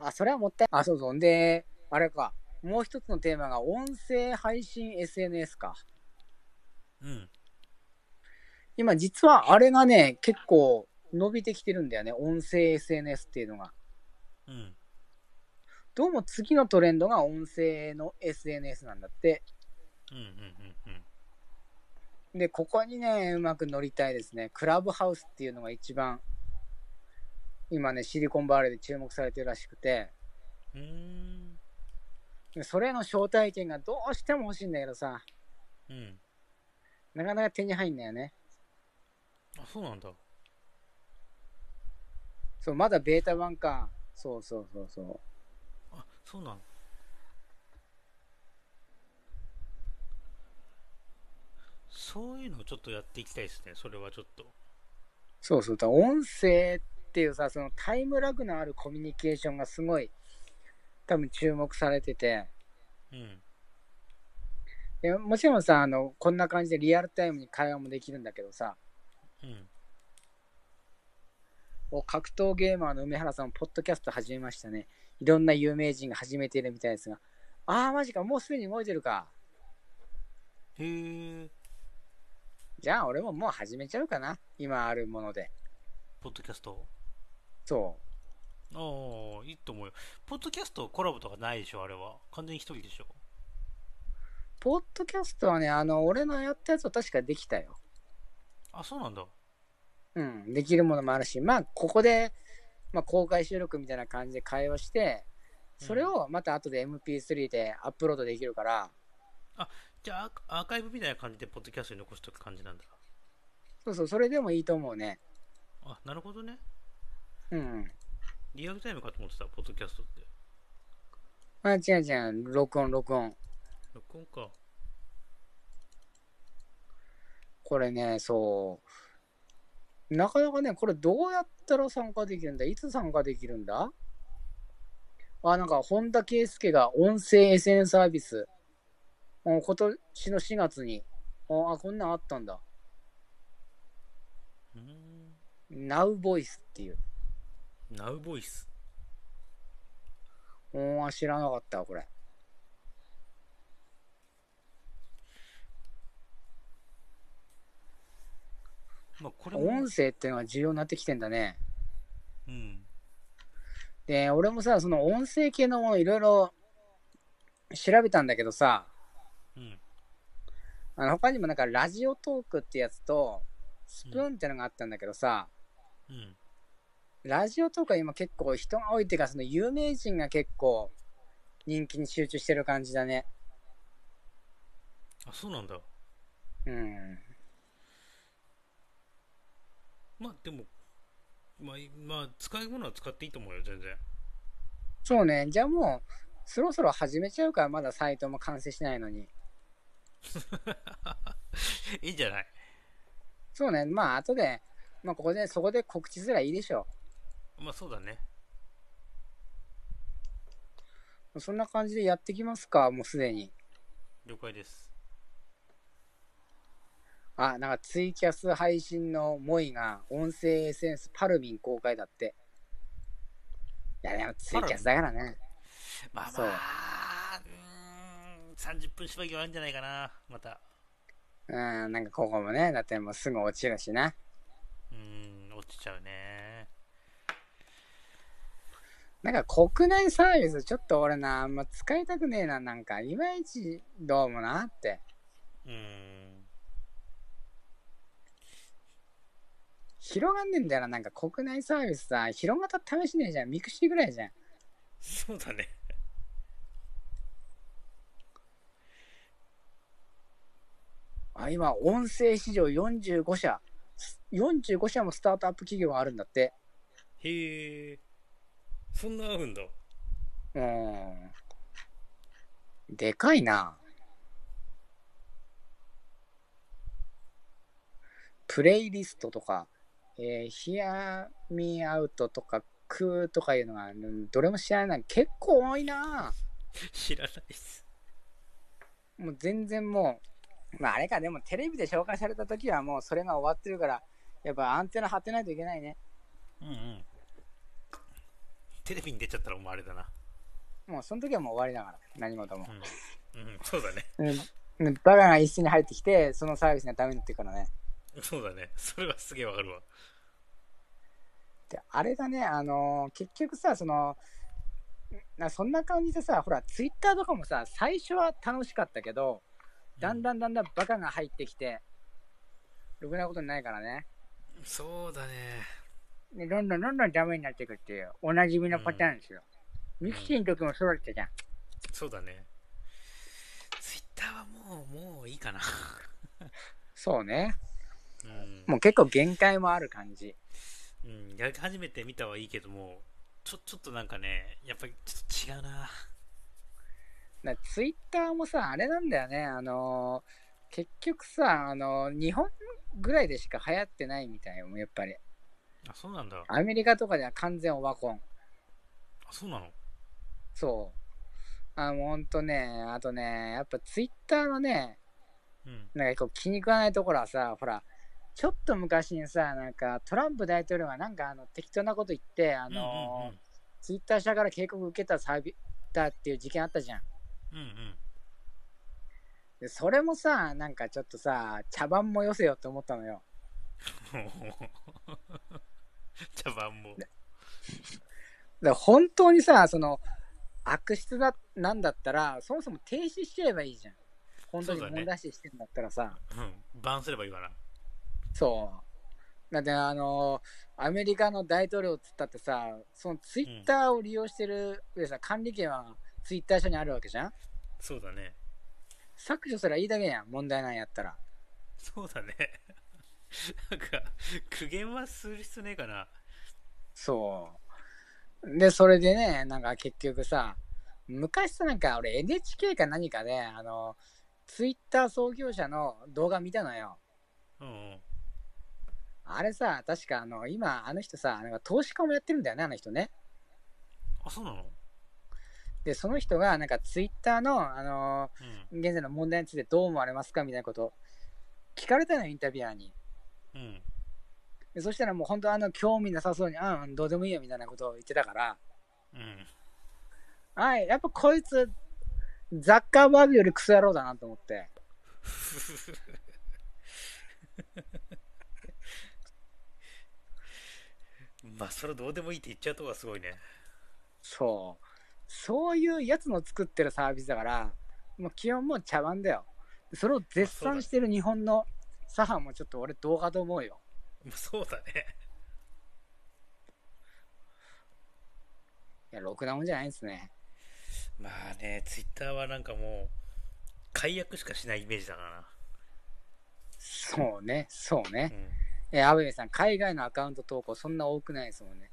あ、それはもったいあ、そうそう。んで、あれか。もう一つのテーマが音声配信 SNS か。うん。今実はあれがね、結構伸びてきてるんだよね。音声 SNS っていうのが。うん。どうも次のトレンドが音声の SNS なんだって。うんうんうんうん。で、ここにね、うまく乗りたいですね。クラブハウスっていうのが一番、今ね、シリコンバレーで注目されてるらしくて、うーん。でそれの招待券がどうしても欲しいんだけどさ、うん。なかなか手に入んないよね。あ、そうなんだ。そう、まだベータ版か。そうそうそうそう。あ、そうなんそういうのをちょっとやっていきたいですね。それはちょっと。そうそう。だ音声っていうさ、そのタイムラグのあるコミュニケーションがすごい、多分注目されてて、うん。でもちろんさ、あの、こんな感じでリアルタイムに会話もできるんだけどさ、うん。お格闘ゲーマーの梅原さんもポッドキャスト始めましたね。いろんな有名人が始めているみたいですが。ああ、マジか。もうすでに動いてるか。へえ。じゃあ俺ももう始めちゃうかな。今あるもので。ポッドキャストそう。ああ、いいと思うよ。ポッドキャストコラボとかないでしょ、あれは。完全に一人でしょ。ポッドキャストはね、あの、俺のやったやつは確かできたよ。あ、そうなんだ。うん、できるものもあるし、まあ、ここで、まあ、公開収録みたいな感じで会話して、それをまた後で MP3 でアップロードできるから、じゃあ、アーカイブみたいな感じでポッドキャストに残しとく感じなんだ。そうそう、それでもいいと思うね。あ、なるほどね。うん。リアルタイムかと思ってた、ポッドキャストって。あ、違う違う、録音、録音。録音か。これね、そう。なかなかね、これどうやったら参加できるんだ？いつ参加できるんだ？あ、なんか、本田圭佑が音声 SNS サービス、うん今年の4月に、あ、こんなんあったんだ。ん。Now Voice っていう。ナウボイス。うん、あ知らなかったわ、これ。まあ、これも。音声っていうのが重要になってきてんだね。うん。で、俺もさ、その音声系のものいろいろ調べたんだけどさ、うん。あの他にもなんかラジオトークってやつと、スプーンってのがあったんだけどさ、うん。ラジオトークは今結構人が多いっていうか、その有名人が結構人気に集中してる感じだね。あ、そうなんだ。うん。まあ、でも、まあ、いまあ、使い物は使っていいと思うよ、全然。そうね。じゃあもう、そろそろ始めちゃうから、まだサイトも完成しないのに。いいんじゃない？そうね。まあ、後で、まあ、ここで、そこで告知すればいいでしょまあ、そうだね。う。そんな感じでやってきますか、もうすでに。了解です。あ、なんかツイキャス配信のモイが音声 SNS パルミン公開だって。いや、でもツイキャスだからね。まあそうまあ、うーん、30分しばきはあるんじゃないかな、また。うん、なんかここもね、だってもうすぐ落ちるしな。うーん、落ちちゃうね。なんか国内サービスちょっと俺な、あんま使いたくねえな、なんか、いまいちどうもなって。うーん。広がんねえんだよな、なんか国内サービスさ、広がった試しねえじゃん。ミクシーぐらいじゃん。そうだね。あ、今、音声市場45社。45社もスタートアップ企業があるんだって。へえ。そんなあるんだ。うん。でかいな。プレイリストとか、えー、Hear Me Out とか、クーとかいうのが、うんどれも知らない。結構多いな。知らないっす。もう全然もう、まああれか、でもテレビで紹介された時はもうそれが終わってるから、やっぱアンテナ張ってないといけないね。うんうん。テレビに出ちゃったらもうあれだな。もうその時はもう終わりだから、何事もう。ん。うん、そうだね。うん、うんバカが一緒に入ってきて、そのサービスがダメになってるからね。そうだね。それはすげえわかるわ。で、あれだね、あのー結局さ、その、なそんな感じでさ、ほら、ツイッターとかもさ、最初は楽しかったけど、だんだんだんだんバカが入ってきて、ろくなことにないからね。うんそうだね。でどんどんどんどんダメになっていくっていう、おなじみのパターンですよ。ミキシーの時もそうだったじゃん。そうだね。ツイッターはもう、もういいかな。そうね。うん。もう結構限界もある感じ。うん、やり始めてみたはいいけども、ちょ、ちょっとなんかね、やっぱりちょっと違うな。だツイッターもさ、あれなんだよね、あのー結局さ、あのー日本ぐらいでしか流行ってないみたいよ、やっぱり。あ、そうなんだ。アメリカとかでは完全オワコン。あ、そうなの？そう。あ、もうほんとね、あとね、やっぱツイッターのね、うん。なんかこう気に食わないところはさ、ほら、ちょっと昔にさ、なんかトランプ大統領がなんかあの適当なこと言って、あのーうんうんうんツイッター社から警告受けたサービだっていう事件あったじゃん。うんうん。で、それもさ、なんかちょっとさ、茶番もよせよって思ったのよ。茶番も。で本当にさ、その、悪質だ、なんだったら、そもそも停止しちゃえばいいじゃん。本当に問題視してんだったらさ。うん。バンすればいいかな。そう。だってあのアメリカの大統領っつったってさ、そのツイッターを利用してる上さ、管理権はツイッター社にあるわけじゃんそうだね。削除すらいいだけやん、問題なんやったら。そうだね。なんか、苦言はする必要ねえかな。そう。で、それでね、なんか結局さ、昔さ、なんか俺 NHK か何かで、あの、ツイッター創業者の動画見たのよ。うんうん。あれさ、確かあの、今、あの人さ、なんか投資家もやってるんだよね、あの人ね。あ、そうなの？で、その人が、なんかツイッターの、あのうん。現在の問題についてどう思われますか？みたいなこと聞かれたのよ、インタビュアーに。うん。でそしたらもう本当あの、興味なさそうに、うんうん、どうでもいいよみたいなことを言ってたから、うん。はい、やっぱこいつ、ザッカーバーグよりクソ野郎だなと思って。まあ、それどうでもいいって言っちゃうとこがすごいね。そう。そういうやつの作ってるサービスだから、もう基本もう茶番だよ。それを絶賛してる日本の左派もちょっと俺どうかと思うよ。まあ、そうだね。いや、ろくなもんじゃないですね。まあね、ツイッターはなんかもう、解約しかしないイメージだからそうね、そうな。ね。うん。え、アベベさん、海外のアカウント投稿そんな多くないですもんね。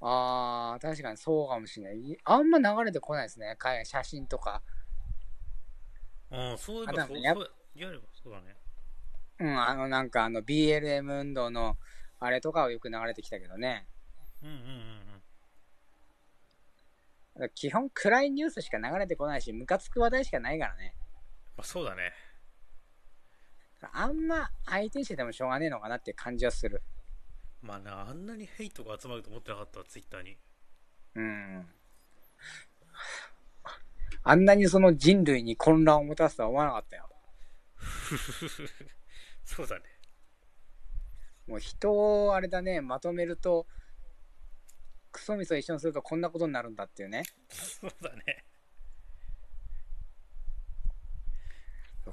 あー、確かにそうかもしれない。いあんま流れてこないですね。海外写真とか。うん、そういえばそう、あだねやっそう言わればそうだね。うん、あの、なんかあの、BLM 運動のあれとかはよく流れてきたけどね。うんうんうんうん。基本暗いニュースしか流れてこないし、ムカつく話題しかないからね。まあそうだね。あんま相手にしててもしょうがねえのかなって感じはする。まあな、あんなにヘイトが集まると思ってなかったわ、ツイッターに。うん。あんなにその人類に混乱をもたすとは思わなかったよ。そうだね。もう人をあれだね、まとめると、クソみそ一緒にするとこんなことになるんだっていうね。そうだね。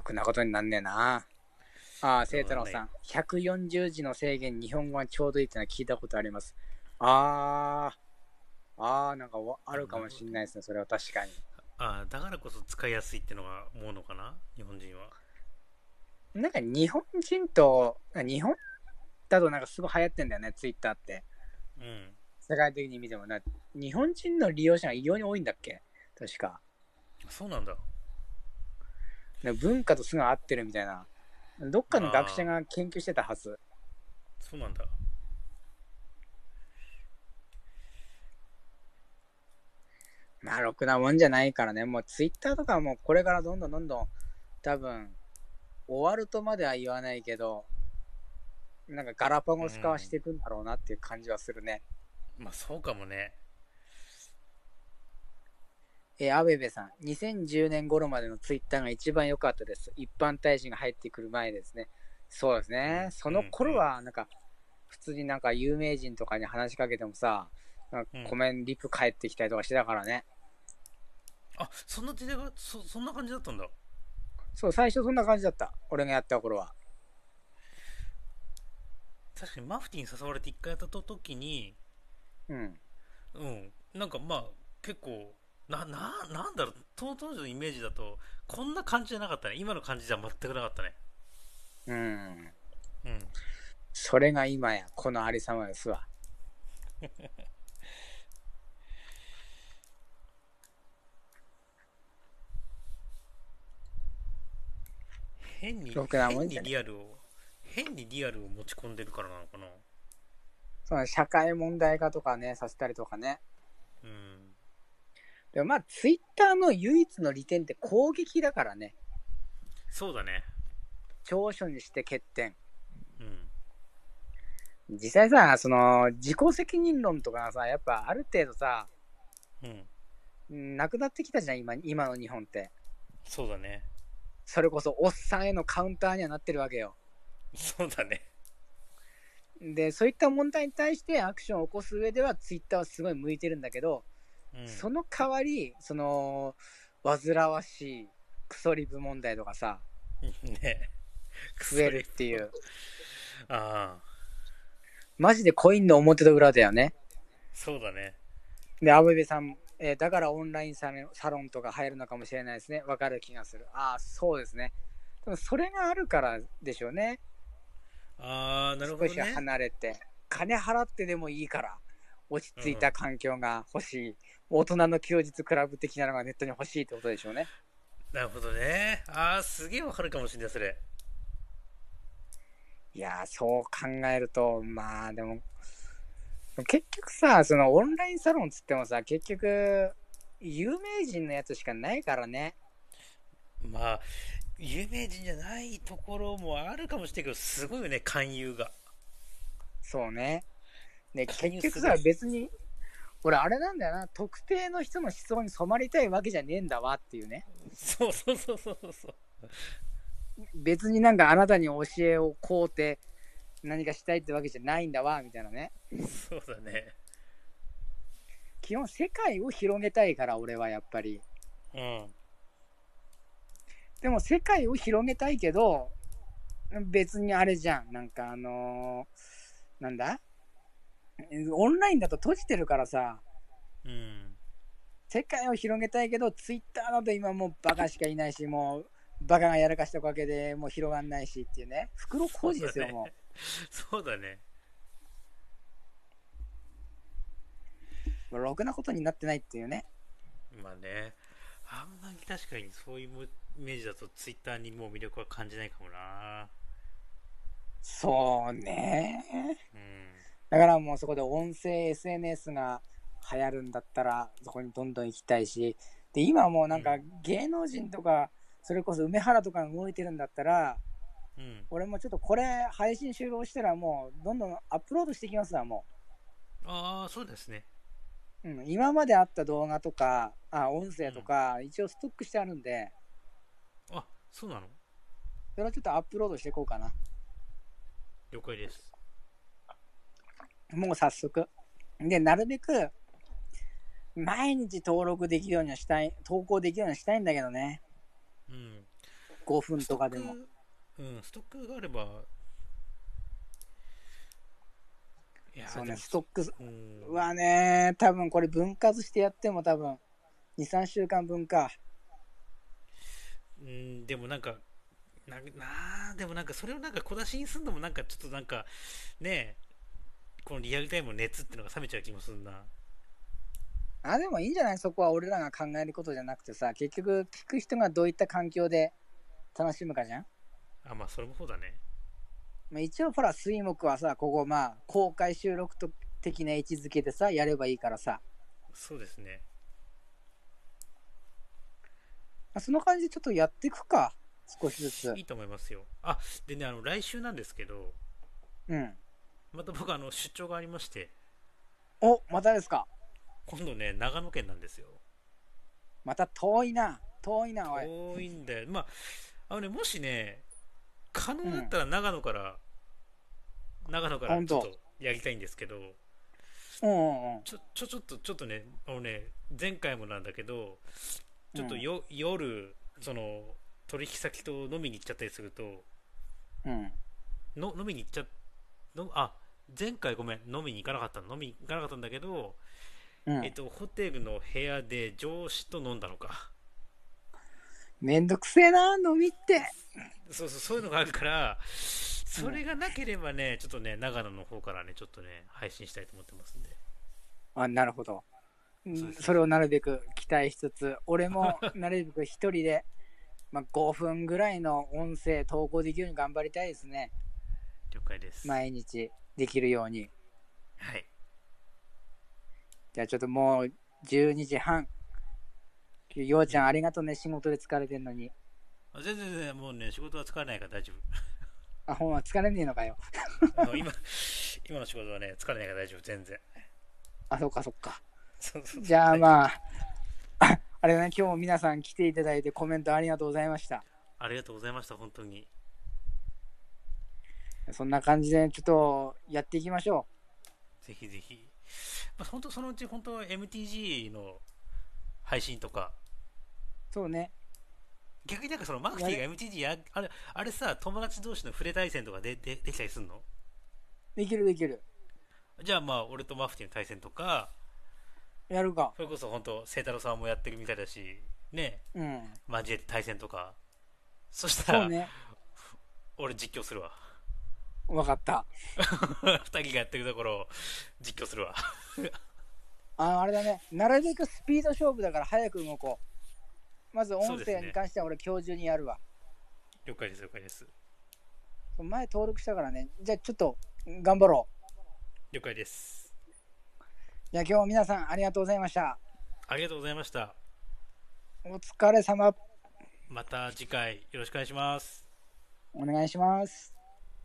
ろくなことになんねえな。ああ、聖太郎さん。140字の制限、日本語はちょうどいいってのは聞いたことあります。ああ、ああ、なんかわあるかもしれないですね、それは確かに。ああ、だからこそ使いやすいってのが思うのかな、日本人は。なんか日本人と、日本だとなんかすごい流行ってんだよね、ツイッターって。うん。世界的に見てもな。日本人の利用者が異様に多いんだっけ？確か。そうなんだ。な文化とすぐ合ってるみたいな。どっかの学者が研究してたはず。そうなんだ。まあ、ろくなもんじゃないからね。もうツイッターとかはもうこれからどんどんどんどん多分終わるとまでは言わないけど、なんかガラパゴス化はしていくんだろうなっていう感じはするね。まあそうかもね。えー、アベベさん、2010年頃までのツイッターが一番良かったです。一般大使が入ってくる前ですね。そうですね。その頃は、なんか、普通になんか有名人とかに話しかけてもさ、なんかコメンリプ返ってきたりとかしてたからね。あ、そんな時代が、そ、そんな感じだったんだ。そう、最初そんな感じだった。俺がやった頃は。確かにマフティーに誘われて一回やった時に、うん。うん。なんかまあ、結構、な、な、なんだろう、当時のイメージだと、こんな感じじゃなかったね。今の感じじゃ全くなかったね。うん。うん。それが今や、このありさまですわ。変に、変にリアルを、変にリアルを持ち込んでるからなのかな。そう社会問題化とかね、させたりとかね。うん。でもまあ、ツイッターの唯一の利点って攻撃だからね。そうだね。長所にして欠点。うん。実際さ、その、自己責任論とかさ、やっぱある程度さ、うん。なくなってきたじゃん、今、今の日本って。そうだね。それこそ、おっさんへのカウンターにはなってるわけよ。そうだね。で、そういった問題に対してアクションを起こす上では、ツイッターはすごい向いてるんだけど、うん、その代わり、その、煩わしいクソリブ問題とかさ、ね、増えるっていう。ああ。マジでコインの表と裏だよね。そうだね。で、アブベさん、えー、だからオンラインサロンとか入るのかもしれないですね。わかる気がする。ああ、そうですね。でもそれがあるからでしょうね。ああ、なるほど、ね、少し離れて。金払ってでもいいから、落ち着いた環境が欲しい。うん大人の休日クラブ的なのがネットに欲しいってことでしょうね。なるほどね。ああ、すげえわかるかもしれない、それ。いやそう考えると、まあでも、結局さ、そのオンラインサロンつってもさ、結局、有名人のやつしかないからね。まあ、有名人じゃないところもあるかもしれないけど、すごいよね、勧誘が。そうね。ね、結局さ、別に、俺、あれなんだよな、特定の人の思想に染まりたいわけじゃねえんだわっていうね。そうそうそうそうそう。別になんかあなたに教えをこうて何かしたいってわけじゃないんだわ、みたいなね。そうだね。基本世界を広げたいから、俺はやっぱり。うん。でも世界を広げたいけど、別にあれじゃん。なんかあのー、なんだ？オンラインだと閉じてるからさ。うん。世界を広げたいけど、ツイッターだと今もうバカしかいないし、もうバカがやらかしたおかげでもう広がんないしっていうね。袋小路ですよ、もう。そうだね。ろくなことになってないっていうね。まあね。あんまり確かにそういうイメージだとツイッターにもう魅力は感じないかもな。そうね。うん。だからもうそこで音声 SNS が流行るんだったら、そこにどんどん行きたいし、で、今もうなんか芸能人とか、それこそ梅原とかが動いてるんだったら、うん、俺もちょっとこれ配信終了したらもうどんどんアップロードしていきますわ、もう。ああ、そうですね。うん、今まであった動画とか、あ音声とか、一応ストックしてあるんで、あ、そうなの？それはちょっとアップロードしていこうかな。了解です。もう早速。で、なるべく、毎日登録できるようにはしたい、投稿できるようにしたいんだけどね。うん。5分とかでも。うん、ストックがあれば。いやそうね、ストックはね、多分これ分割してやっても多分、2、3週間分か。うん、でもなんか、ななでもなんかそれをなんか小出しにするのもなんかちょっとなんかねこのリアルタイムの熱っていうのが冷めちゃう気もするな。あ、でもいいんじゃない？そこは俺らが考えることじゃなくてさ、結局聞く人がどういった環境で楽しむかじゃんあ、まあそれもそうだね。まあ、一応ほら、水木はさ、ここまあ、公開収録と的な位置づけでさ、やればいいからさ。そうですね。まあ、その感じでちょっとやっていくか。少しずつ。いいと思いますよ。あ、でね、あの、来週なんですけど、うん。また僕あの出張がありましておまたですか今度ね長野県なんですよまた遠いな。遠いな、おい。遠いんだよ。まあ、あのね、もしね、可能だったら長野から、長野からちょっとやりたいんですけど、うんうんうん。ちょ、ちょ、ちょっと、ちょっとね、あのね、前回もなんだけど、ちょっとよ、夜、その、取引先と飲みに行っちゃったりすると、うん。の飲みに行っちゃのあ前回ごめん飲みに行かなかったの。飲みに行かなかったんだけど、うん。えっとホテルの部屋で上司と飲んだのかめんどくせえな、飲みって。そうそうそういうのがあるからそれがなければねちょっとね長野の方からねちょっとね配信したいと思ってますんであ、なるほど。うんそそれをなるべく期待しつつ、俺も なるべく一人で、まあ、5分ぐらいの音声投稿できるように頑張りたいですね。了解です毎日できるように。はいじゃあちょっともう12時半。ようちゃんありがとうね、仕事で疲れてんのに。あ全然全然もうね仕事は疲れないから大丈あ、ほんま疲れねえのかよ。今今の仕事はね疲れないから大丈夫全然あ、そっかそっか。そうそうそうじゃあまあ、あ あれだね、今日も皆さん来ていただいてコメントありがとうございました。ありがとうございました本当にそんな感じでちょっとやっていきましょぜひぜひ、まあ、本当そのうち本当 MTG の配信とかう。そうね。逆になんかそのマフティーが MTG やあれあれさ友達同士の触れ対戦とかででできたりすんの？できるできる。じゃあまあ俺とマフティーの対戦とかやるか。それこそ本当清太郎さんもやってるみたいだしねうん。交えて対戦とかそしたら、ね。俺実況するわわかった。二人がやってるところを実況するわあ、あれだね。なるべくスピード勝負だから早く動こう。まず音声に関しては俺今日中にやるわ。了解です了解です前登録したからね。じゃあちょっと頑張ろう。了解ですじゃあ今日も皆さんありがとうございました。ありがとうございましたお疲れ様。また次回よろしくお願いしますお願いします。